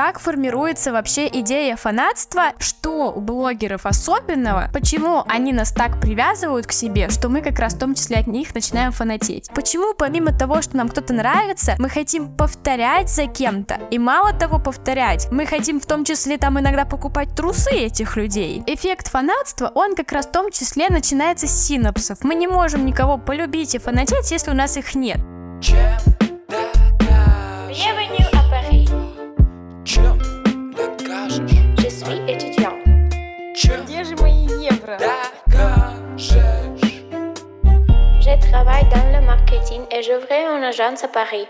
как формируется вообще идея фанатства, что у блогеров особенного, почему они нас так привязывают к себе, что мы как раз в том числе от них начинаем фанатеть. Почему помимо того, что нам кто-то нравится, мы хотим повторять за кем-то. И мало того повторять, мы хотим в том числе там иногда покупать трусы этих людей. Эффект фанатства, он как раз в том числе начинается с синапсов. Мы не можем никого полюбить и фанатеть, если у нас их нет. Bienvenue marketing et agence à Paris.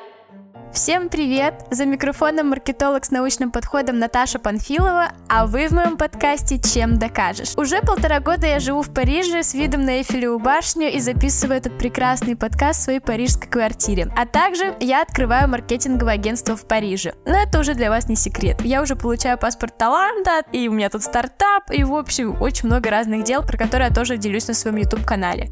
Всем привет! За микрофоном маркетолог с научным подходом Наташа Панфилова, а вы в моем подкасте «Чем докажешь?». Уже полтора года я живу в Париже с видом на Эйфелеву башню и записываю этот прекрасный подкаст в своей парижской квартире. А также я открываю маркетинговое агентство в Париже. Но это уже для вас не секрет. Я уже получаю паспорт таланта, и у меня тут стартап, и в общем очень много разных дел, про которые я тоже делюсь на своем YouTube-канале.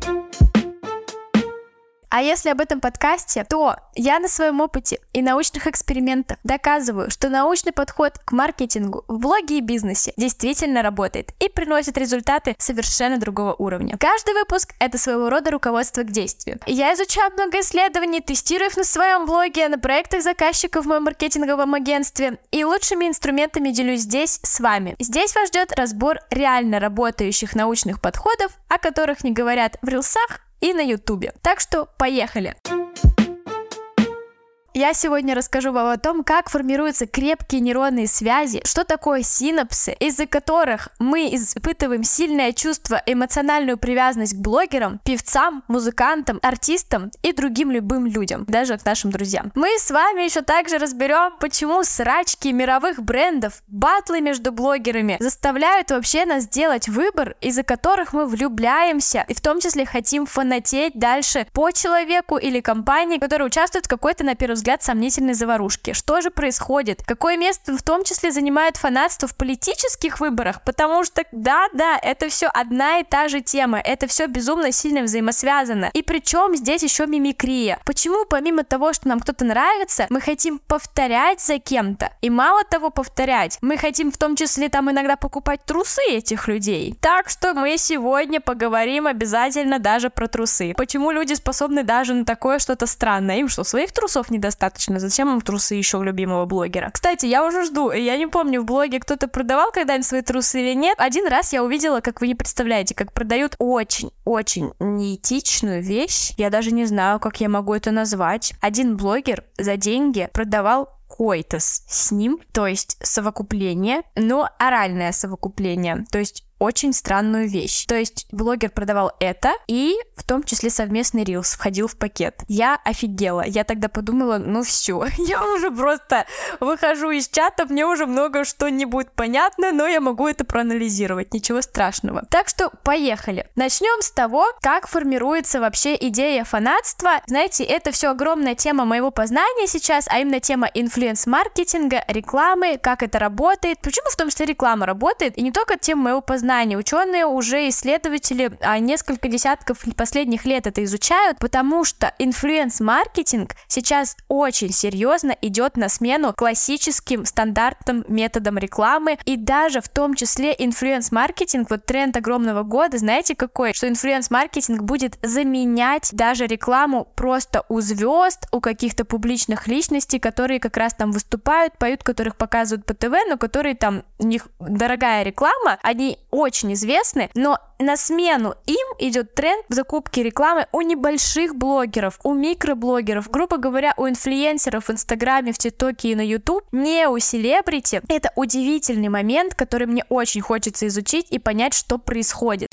А если об этом подкасте, то я на своем опыте и научных экспериментах доказываю, что научный подход к маркетингу в блоге и бизнесе действительно работает и приносит результаты совершенно другого уровня. Каждый выпуск — это своего рода руководство к действию. Я изучаю много исследований, тестирую их на своем блоге, на проектах заказчиков в моем маркетинговом агентстве и лучшими инструментами делюсь здесь с вами. Здесь вас ждет разбор реально работающих научных подходов, о которых не говорят в рилсах и на ютубе. Так что поехали! Я сегодня расскажу вам о том, как формируются крепкие нейронные связи, что такое синапсы, из-за которых мы испытываем сильное чувство, эмоциональную привязанность к блогерам, певцам, музыкантам, артистам и другим любым людям, даже к нашим друзьям. Мы с вами еще также разберем, почему срачки мировых брендов, батлы между блогерами заставляют вообще нас делать выбор, из-за которых мы влюбляемся и в том числе хотим фанатеть дальше по человеку или компании, которая участвует в какой-то, на первый взгляд, сомнительной заварушке. Что же происходит? Какое место в том числе занимает фанатство в политических выборах? Потому что, да-да, это все одна и та же тема, это все безумно сильно взаимосвязано. И причем здесь еще мимикрия. Почему помимо того, что нам кто-то нравится, мы хотим повторять за кем-то? И мало того повторять, мы хотим в том числе там иногда покупать трусы этих людей. Так что мы сегодня поговорим обязательно даже про трусы. Почему люди способны даже на такое что-то странное? Им что, своих трусов недостаточно? Зачем им трусы еще у любимого блогера? Кстати, я уже жду. Я не помню, в блоге кто-то продавал когда-нибудь свои трусы или нет. Один раз я увидела, как вы не представляете, как продают очень-очень неэтичную вещь. Я даже не знаю, как я могу это назвать. Один блогер за деньги продавал койтес с ним, то есть совокупление, но оральное совокупление, то есть очень странную вещь. То есть блогер продавал это, и в том числе совместный рилс входил в пакет. Я офигела. Я тогда подумала, ну все, я уже просто выхожу из чата, мне уже много что не будет понятно, но я могу это проанализировать, ничего страшного. Так что поехали. Начнем с того, как формируется вообще идея фанатства. Знаете, это все огромная тема моего познания сейчас, а именно тема инфлюенс-маркетинга, рекламы, как это работает, почему в том числе реклама работает, и не только тема моего познания знания. Ученые уже исследователи а, несколько десятков последних лет это изучают, потому что инфлюенс-маркетинг сейчас очень серьезно идет на смену классическим стандартным методам рекламы и даже в том числе инфлюенс-маркетинг, вот тренд огромного года, знаете какой? Что инфлюенс-маркетинг будет заменять даже рекламу просто у звезд, у каких-то публичных личностей, которые как раз там выступают, поют, которых показывают по ТВ, но которые там, у них дорогая реклама, они очень известны, но на смену им идет тренд закупки рекламы у небольших блогеров, у микроблогеров, грубо говоря, у инфлюенсеров в Инстаграме, в ТикТоке и на Ютуб, не у селебрити. Это удивительный момент, который мне очень хочется изучить и понять, что происходит.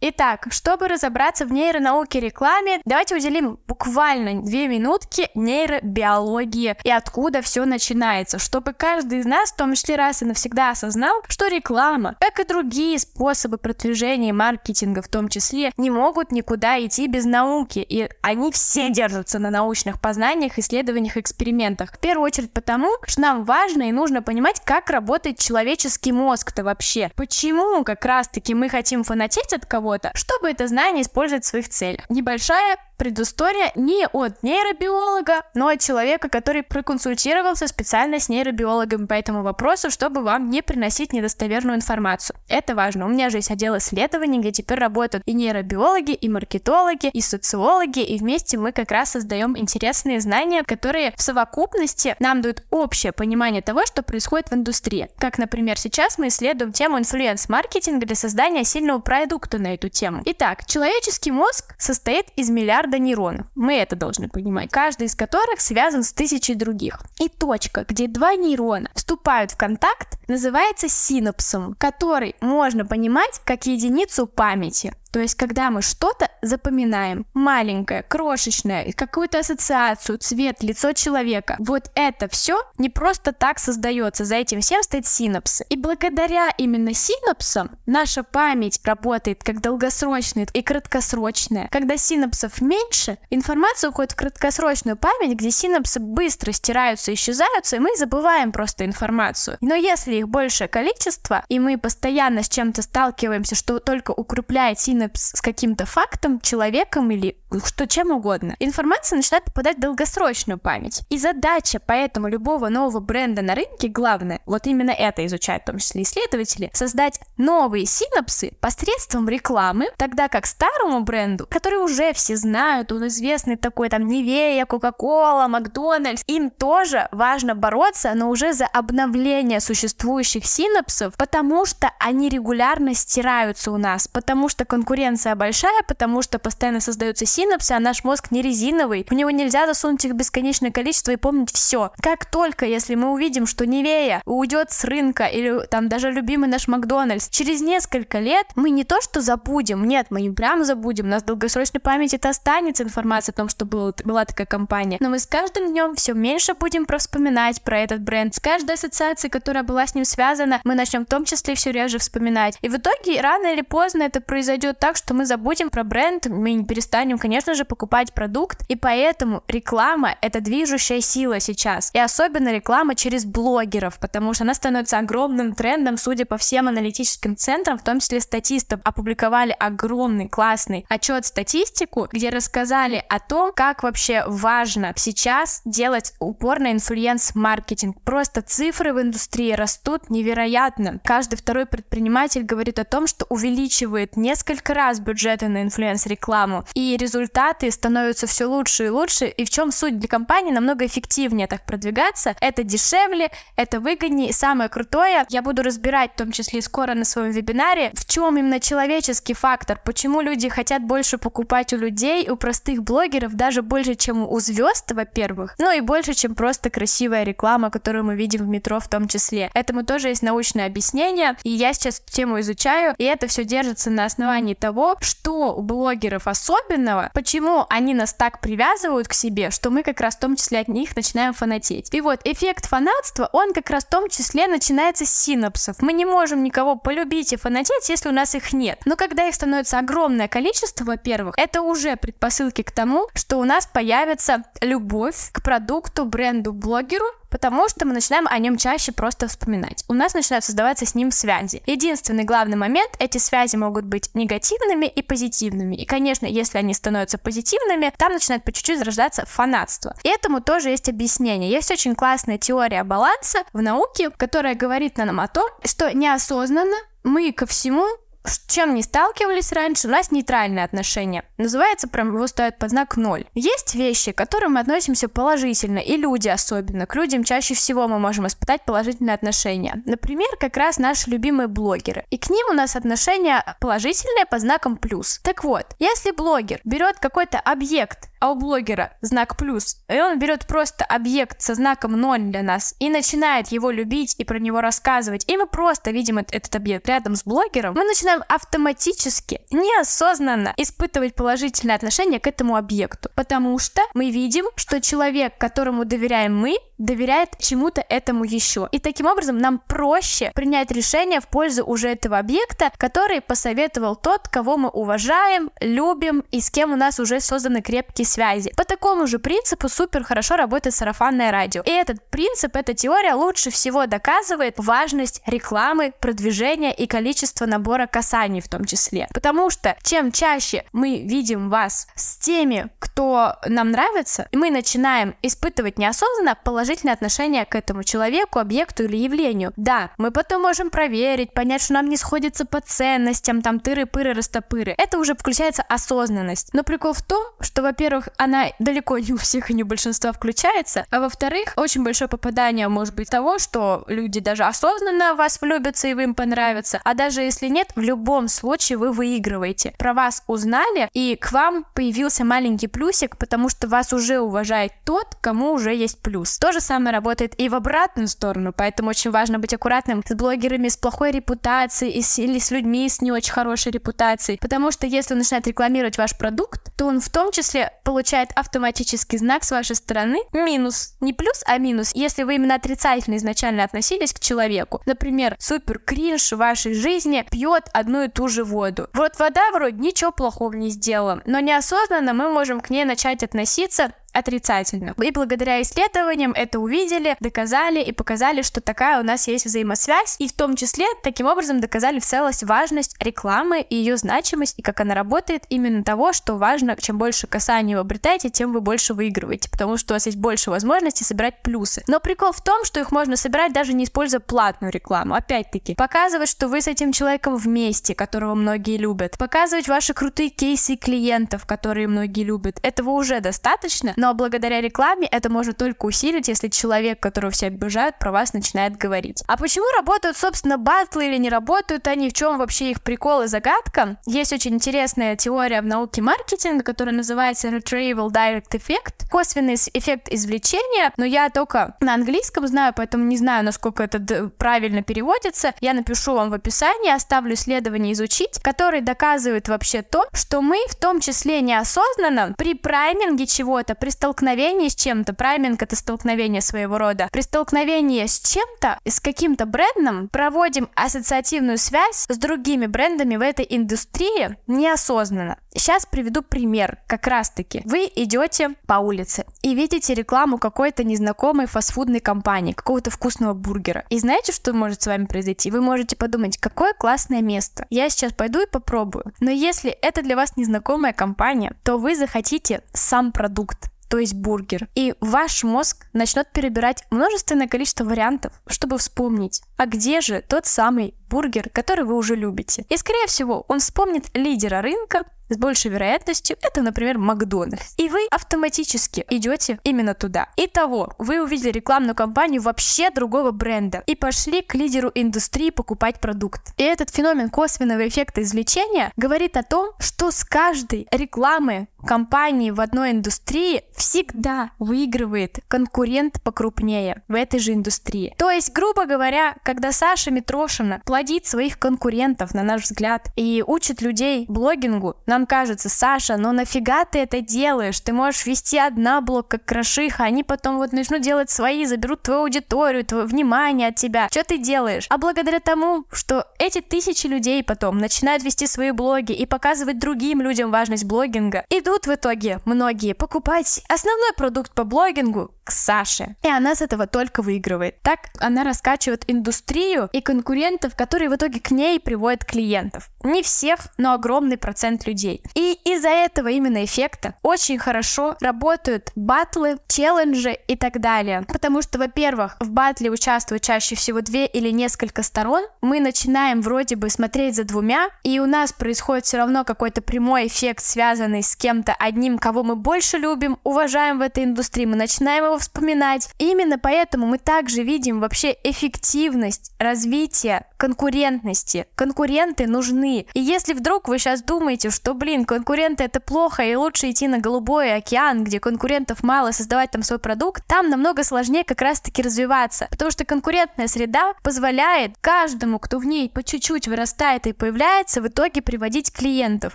Итак, чтобы разобраться в нейронауке рекламе, давайте уделим буквально две минутки нейробиологии и откуда все начинается, чтобы каждый из нас, в том числе раз и навсегда осознал, что реклама, как и другие способы продвижения и маркетинга в том числе, не могут никуда идти без науки, и они все держатся на научных познаниях, исследованиях, экспериментах. В первую очередь потому, что нам важно и нужно понимать, как работает человеческий мозг-то вообще. Почему как раз-таки мы хотим фанатеть от кого кого-то, чтобы это знание использовать в своих целях. Небольшая предыстория не от нейробиолога, но от человека, который проконсультировался специально с нейробиологом по этому вопросу, чтобы вам не приносить недостоверную информацию. Это важно. У меня же есть отдел исследований, где теперь работают и нейробиологи, и маркетологи, и социологи, и вместе мы как раз создаем интересные знания, которые в совокупности нам дают общее понимание того, что происходит в индустрии. Как, например, сейчас мы исследуем тему инфлюенс-маркетинга для создания сильного продукта на эту тему. Итак, человеческий мозг состоит из миллиарда нейронов. Мы это должны понимать. Каждый из которых связан с тысячей других. И точка, где два нейрона вступают в контакт, называется синапсом, который можно понимать как единицу памяти. То есть, когда мы что-то запоминаем, маленькое, крошечное, какую-то ассоциацию, цвет, лицо человека, вот это все не просто так создается, за этим всем стоит синапсы. И благодаря именно синапсам наша память работает как долгосрочная и краткосрочная. Когда синапсов меньше, информация уходит в краткосрочную память, где синапсы быстро стираются, исчезаются, и мы забываем просто информацию. Но если их большее количество, и мы постоянно с чем-то сталкиваемся, что только укрепляет синапсы, синапс с каким-то фактом, человеком или что чем угодно, информация начинает попадать в долгосрочную память. И задача поэтому любого нового бренда на рынке главное, вот именно это изучают в том числе исследователи, создать новые синапсы посредством рекламы, тогда как старому бренду, который уже все знают, он известный такой там Невея, Кока-Кола, Макдональдс, им тоже важно бороться, но уже за обновление существующих синапсов, потому что они регулярно стираются у нас, потому что конкуренция большая, потому что постоянно создаются синапсы, а наш мозг не резиновый. В него нельзя засунуть их бесконечное количество и помнить все. Как только, если мы увидим, что Невея уйдет с рынка или там даже любимый наш Макдональдс, через несколько лет мы не то что забудем, нет, мы не прям забудем, у нас в долгосрочной памяти это останется информация о том, что было, была такая компания. Но мы с каждым днем все меньше будем вспоминать про этот бренд. С каждой ассоциацией, которая была с ним связана, мы начнем в том числе все реже вспоминать. И в итоге рано или поздно это произойдет так, что мы забудем про бренд, мы не перестанем, конечно же, покупать продукт, и поэтому реклама — это движущая сила сейчас, и особенно реклама через блогеров, потому что она становится огромным трендом, судя по всем аналитическим центрам, в том числе статистов, опубликовали огромный классный отчет статистику, где рассказали о том, как вообще важно сейчас делать упор на инфлюенс-маркетинг. Просто цифры в индустрии растут невероятно. Каждый второй предприниматель говорит о том, что увеличивает несколько раз бюджеты на инфлюенс-рекламу, и результаты становятся все лучше и лучше, и в чем суть для компании намного эффективнее так продвигаться, это дешевле, это выгоднее, и самое крутое, я буду разбирать в том числе скоро на своем вебинаре, в чем именно человеческий фактор, почему люди хотят больше покупать у людей, у простых блогеров, даже больше, чем у звезд, во-первых, ну и больше, чем просто красивая реклама, которую мы видим в метро в том числе. Этому тоже есть научное объяснение, и я сейчас тему изучаю, и это все держится на основании того, что у блогеров особенного, почему они нас так привязывают к себе, что мы как раз в том числе от них начинаем фанатеть. И вот эффект фанатства, он как раз в том числе начинается с синапсов. Мы не можем никого полюбить и фанатеть, если у нас их нет. Но когда их становится огромное количество, во-первых, это уже предпосылки к тому, что у нас появится любовь к продукту, бренду, блогеру, потому что мы начинаем о нем чаще просто вспоминать. У нас начинают создаваться с ним связи. Единственный главный момент, эти связи могут быть негативными и позитивными. И, конечно, если они становятся позитивными, там начинает по чуть-чуть зарождаться фанатство. И этому тоже есть объяснение. Есть очень классная теория баланса в науке, которая говорит нам о том, что неосознанно мы ко всему с чем не сталкивались раньше, у нас нейтральное отношение. Называется, прям его ставят под знак ноль. Есть вещи, к которым мы относимся положительно, и люди особенно. К людям чаще всего мы можем испытать положительное отношение. Например, как раз наши любимые блогеры. И к ним у нас отношение положительное под знаком плюс. Так вот, если блогер берет какой-то объект, а у блогера знак плюс, и он берет просто объект со знаком ноль для нас и начинает его любить и про него рассказывать, и мы просто видим этот объект рядом с блогером, мы начинаем автоматически, неосознанно испытывать положительное отношение к этому объекту. Потому что мы видим, что человек, которому доверяем мы, доверяет чему-то этому еще. И таким образом нам проще принять решение в пользу уже этого объекта, который посоветовал тот, кого мы уважаем, любим и с кем у нас уже созданы крепкие связи. По такому же принципу супер хорошо работает сарафанное радио. И этот принцип, эта теория лучше всего доказывает важность рекламы, продвижения и количество набора касаний в том числе. Потому что чем чаще мы видим вас с теми, кто нам нравится, мы начинаем испытывать неосознанно положительное отношение к этому человеку, объекту или явлению. Да, мы потом можем проверить, понять, что нам не сходится по ценностям, там тыры-пыры, растопыры. Это уже включается осознанность. Но прикол в том, что, во-первых, она далеко не у всех и не у большинства включается, а во-вторых, очень большое попадание может быть того, что люди даже осознанно вас влюбятся и вы им понравятся, а даже если нет, в любом случае вы выигрываете. Про вас узнали, и к вам появился маленький плюсик, потому что вас уже уважает тот, кому уже есть плюс. То же самое работает и в обратную сторону, поэтому очень важно быть аккуратным с блогерами с плохой репутацией или с людьми с не очень хорошей репутацией, потому что если он начинает рекламировать ваш продукт, то он в том числе получает автоматический знак с вашей стороны минус. Не плюс, а минус. Если вы именно отрицательно изначально относились к человеку. Например, супер кринж в вашей жизни пьет одну и ту же воду. Вот вода вроде ничего плохого не сделала, но неосознанно мы можем к ней начать относиться отрицательно. И благодаря исследованиям это увидели, доказали и показали, что такая у нас есть взаимосвязь, и в том числе таким образом доказали в целости важность рекламы и ее значимость, и как она работает, именно того, что важно, чем больше касаний вы обретаете, тем вы больше выигрываете, потому что у вас есть больше возможностей собирать плюсы. Но прикол в том, что их можно собирать даже не используя платную рекламу. Опять-таки, показывать, что вы с этим человеком вместе, которого многие любят, показывать ваши крутые кейсы клиентов, которые многие любят. Этого уже достаточно, но благодаря рекламе это можно только усилить, если человек, которого все обижают, про вас начинает говорить. А почему работают, собственно, батлы или не работают они, в чем вообще их прикол и загадка? Есть очень интересная теория в науке маркетинга, которая называется Retrieval Direct Effect, косвенный эффект извлечения, но я только на английском знаю, поэтому не знаю, насколько это правильно переводится. Я напишу вам в описании, оставлю исследование изучить, который доказывает вообще то, что мы в том числе неосознанно при прайминге чего-то, при столкновении с чем-то, прайминг это столкновение своего рода, при столкновении с чем-то, с каким-то брендом, проводим ассоциативную связь с другими брендами в этой индустрии неосознанно. Сейчас приведу пример, как раз таки. Вы идете по улице и видите рекламу какой-то незнакомой фастфудной компании, какого-то вкусного бургера. И знаете, что может с вами произойти? Вы можете подумать, какое классное место. Я сейчас пойду и попробую. Но если это для вас незнакомая компания, то вы захотите сам продукт то есть бургер. И ваш мозг начнет перебирать множественное количество вариантов, чтобы вспомнить, а где же тот самый бургер, который вы уже любите. И, скорее всего, он вспомнит лидера рынка, с большей вероятностью это, например, Макдональдс. И вы автоматически идете именно туда. Итого, вы увидели рекламную кампанию вообще другого бренда и пошли к лидеру индустрии покупать продукт. И этот феномен косвенного эффекта извлечения говорит о том, что с каждой рекламы компании в одной индустрии всегда выигрывает конкурент покрупнее в этой же индустрии. То есть, грубо говоря, когда Саша Митрошина плодит своих конкурентов, на наш взгляд, и учит людей блогингу, нам кажется, Саша, ну нафига ты это делаешь? Ты можешь вести одна блог как крошиха, они потом вот начнут делать свои, заберут твою аудиторию, твое внимание от тебя. Что ты делаешь? А благодаря тому, что эти тысячи людей потом начинают вести свои блоги и показывать другим людям важность блогинга, идут в итоге многие покупать основной продукт по блогингу к Саше. И она с этого только выигрывает. Так она раскачивает индустрию и конкурентов, которые в итоге к ней приводят клиентов. Не всех, но огромный процент людей. И из-за этого именно эффекта очень хорошо работают батлы, челленджи и так далее. Потому что, во-первых, в батле участвуют чаще всего две или несколько сторон. Мы начинаем вроде бы смотреть за двумя, и у нас происходит все равно какой-то прямой эффект, связанный с кем-то одним, кого мы больше любим, уважаем в этой индустрии. Мы начинаем его вспоминать. Именно поэтому мы также видим вообще эффективность развития конкурентности. Конкуренты нужны. И если вдруг вы сейчас думаете, что, блин, конкуренты это плохо, и лучше идти на голубой океан, где конкурентов мало, создавать там свой продукт, там намного сложнее как раз-таки развиваться. Потому что конкурентная среда позволяет каждому, кто в ней по чуть-чуть вырастает и появляется, в итоге приводить клиентов.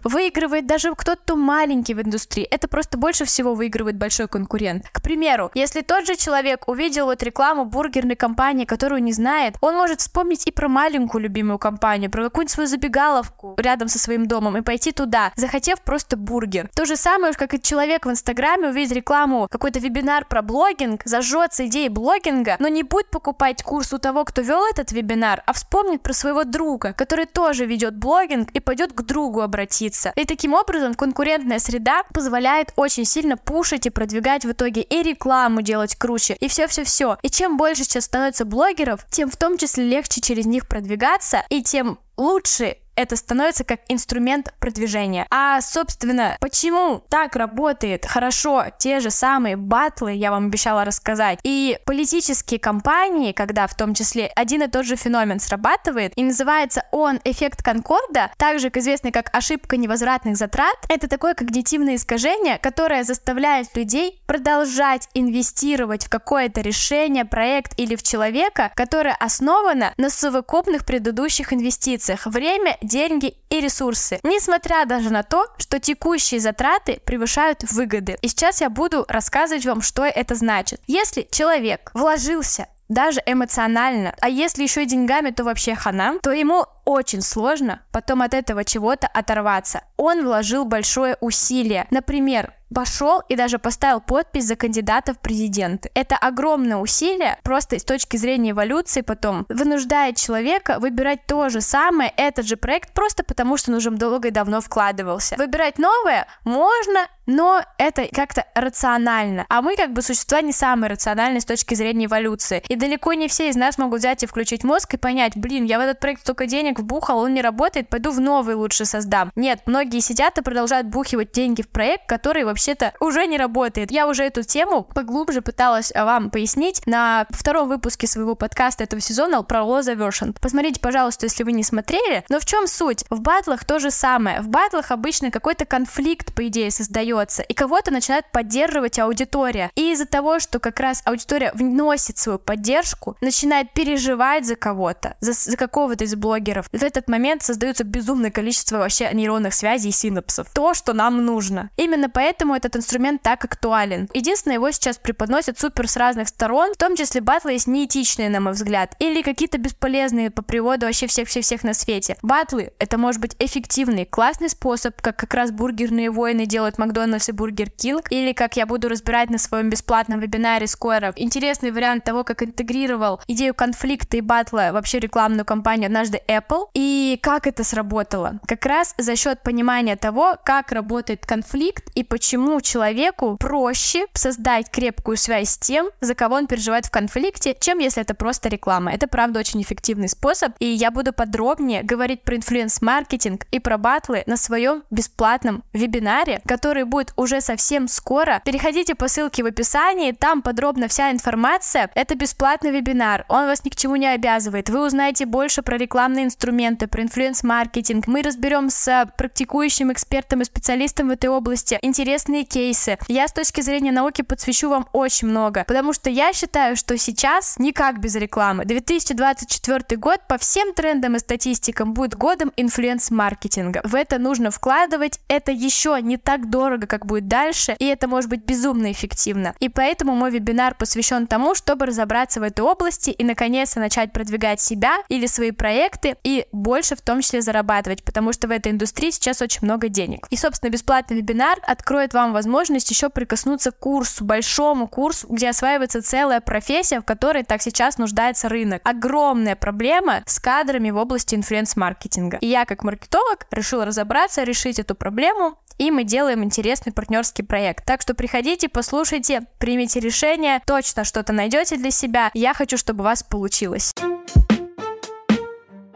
Выигрывает даже кто-то маленький в индустрии. Это просто больше всего выигрывает большой конкурент. К примеру, если тот же человек увидел вот рекламу бургерной компании, которую не знает, он может вспомнить и про маленькую любимую компанию, про какую-нибудь свою забегаловку рядом со своим домом и пойти туда, захотев просто бургер. То же самое, как и человек в Инстаграме увидит рекламу, какой-то вебинар про блогинг, зажжется идеей блогинга, но не будет покупать курс у того, кто вел этот вебинар, а вспомнит про своего друга, который тоже ведет блогинг и пойдет к другу обратиться. И таким образом конкурентная среда позволяет очень сильно пушить и продвигать в итоге и рекламу делать круче, и все-все-все. И чем больше сейчас становится блогеров, тем в том числе легче через них продвигаться, и тем лучше это становится как инструмент продвижения. А, собственно, почему так работает хорошо те же самые батлы, я вам обещала рассказать, и политические кампании, когда в том числе один и тот же феномен срабатывает, и называется он эффект Конкорда, также известный как ошибка невозвратных затрат, это такое когнитивное искажение, которое заставляет людей продолжать инвестировать в какое-то решение, проект или в человека, которое основано на совокупных предыдущих инвестициях. Время деньги и ресурсы, несмотря даже на то, что текущие затраты превышают выгоды. И сейчас я буду рассказывать вам, что это значит. Если человек вложился даже эмоционально, а если еще и деньгами, то вообще хана, то ему очень сложно потом от этого чего-то оторваться. Он вложил большое усилие. Например, пошел и даже поставил подпись за кандидата в президенты. Это огромное усилие, просто с точки зрения эволюции потом вынуждает человека выбирать то же самое, этот же проект, просто потому что он уже долго и давно вкладывался. Выбирать новое можно, но это как-то рационально. А мы как бы существа не самые рациональные с точки зрения эволюции. И далеко не все из нас могут взять и включить мозг и понять, блин, я в этот проект столько денег вбухал, он не работает, пойду в новый лучше создам. Нет, многие сидят и продолжают бухивать деньги в проект, который вообще-то уже не работает. Я уже эту тему поглубже пыталась вам пояснить на втором выпуске своего подкаста этого сезона про Law Version. Посмотрите, пожалуйста, если вы не смотрели. Но в чем суть? В батлах то же самое. В батлах обычно какой-то конфликт, по идее, создается и кого-то начинает поддерживать аудитория. И из-за того, что как раз аудитория вносит свою поддержку, начинает переживать за кого-то, за, за какого-то из блогеров, в этот момент создается безумное количество вообще нейронных связей и синапсов. То, что нам нужно. Именно поэтому этот инструмент так актуален. Единственное, его сейчас преподносят супер с разных сторон, в том числе батлы есть неэтичные, на мой взгляд, или какие-то бесполезные по приводу вообще всех-всех-всех на свете. Батлы — это может быть эффективный, классный способ, как как раз бургерные войны делают Макдональдс и Бургер Кинг, или как я буду разбирать на своем бесплатном вебинаре Square. Интересный вариант того, как интегрировал идею конфликта и батла вообще рекламную кампанию однажды Apple, и как это сработало. Как раз за счет понимания того, как работает конфликт и почему человеку проще создать крепкую связь с тем, за кого он переживает в конфликте, чем если это просто реклама. Это, правда, очень эффективный способ, и я буду подробнее говорить про инфлюенс-маркетинг и про батлы на своем бесплатном вебинаре, который будет уже совсем скоро. Переходите по ссылке в описании, там подробно вся информация. Это бесплатный вебинар, он вас ни к чему не обязывает. Вы узнаете больше про рекламные инструменты, про инфлюенс-маркетинг. Мы разберем с практикующим экспертом и специалистом в этой области интересные кейсы. Я с точки зрения науки подсвечу вам очень много, потому что я считаю, что сейчас никак без рекламы. 2024 год по всем трендам и статистикам будет годом инфлюенс-маркетинга. В это нужно вкладывать, это еще не так дорого, как будет дальше, и это может быть безумно эффективно. И поэтому мой вебинар посвящен тому, чтобы разобраться в этой области и наконец-то начать продвигать себя или свои проекты и больше в том числе зарабатывать, потому что в этой индустрии сейчас очень много денег. И, собственно, бесплатный вебинар откроет вам возможность еще прикоснуться к курсу, большому курсу, где осваивается целая профессия, в которой так сейчас нуждается рынок. Огромная проблема с кадрами в области инфлюенс-маркетинга. И я, как маркетолог, решила разобраться, решить эту проблему и мы делаем интересный партнерский проект. Так что приходите, послушайте, примите решение, точно что-то найдете для себя. Я хочу, чтобы у вас получилось.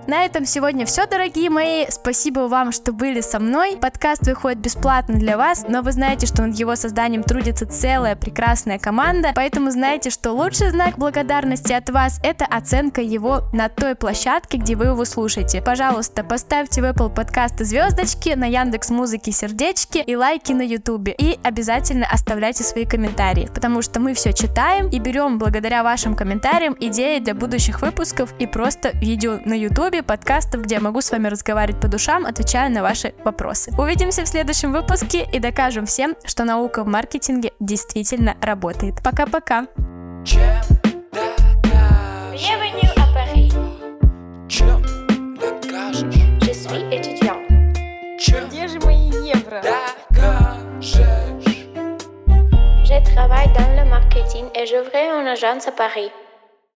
На этом сегодня все, дорогие мои. Спасибо вам, что были со мной. Подкаст выходит бесплатно для вас, но вы знаете, что над его созданием трудится целая прекрасная команда, поэтому знаете, что лучший знак благодарности от вас это оценка его на той площадке, где вы его слушаете. Пожалуйста, поставьте в Apple подкасты звездочки, на Яндекс Музыке сердечки и лайки на Ютубе. И обязательно оставляйте свои комментарии, потому что мы все читаем и берем благодаря вашим комментариям идеи для будущих выпусков и просто видео на Ютубе, подкастов, где я могу с вами разговаривать по душам, отвечая на ваши вопросы. Увидимся в следующем выпуске и докажем всем, что наука в маркетинге действительно работает. Пока-пока! Чем докажешь? Bienvenue à Paris. Чем докажешь? Je suis étudiant. Чем Где же мои евро? докажешь? Je travaille dans le marketing et j'ouvre une agence à Paris.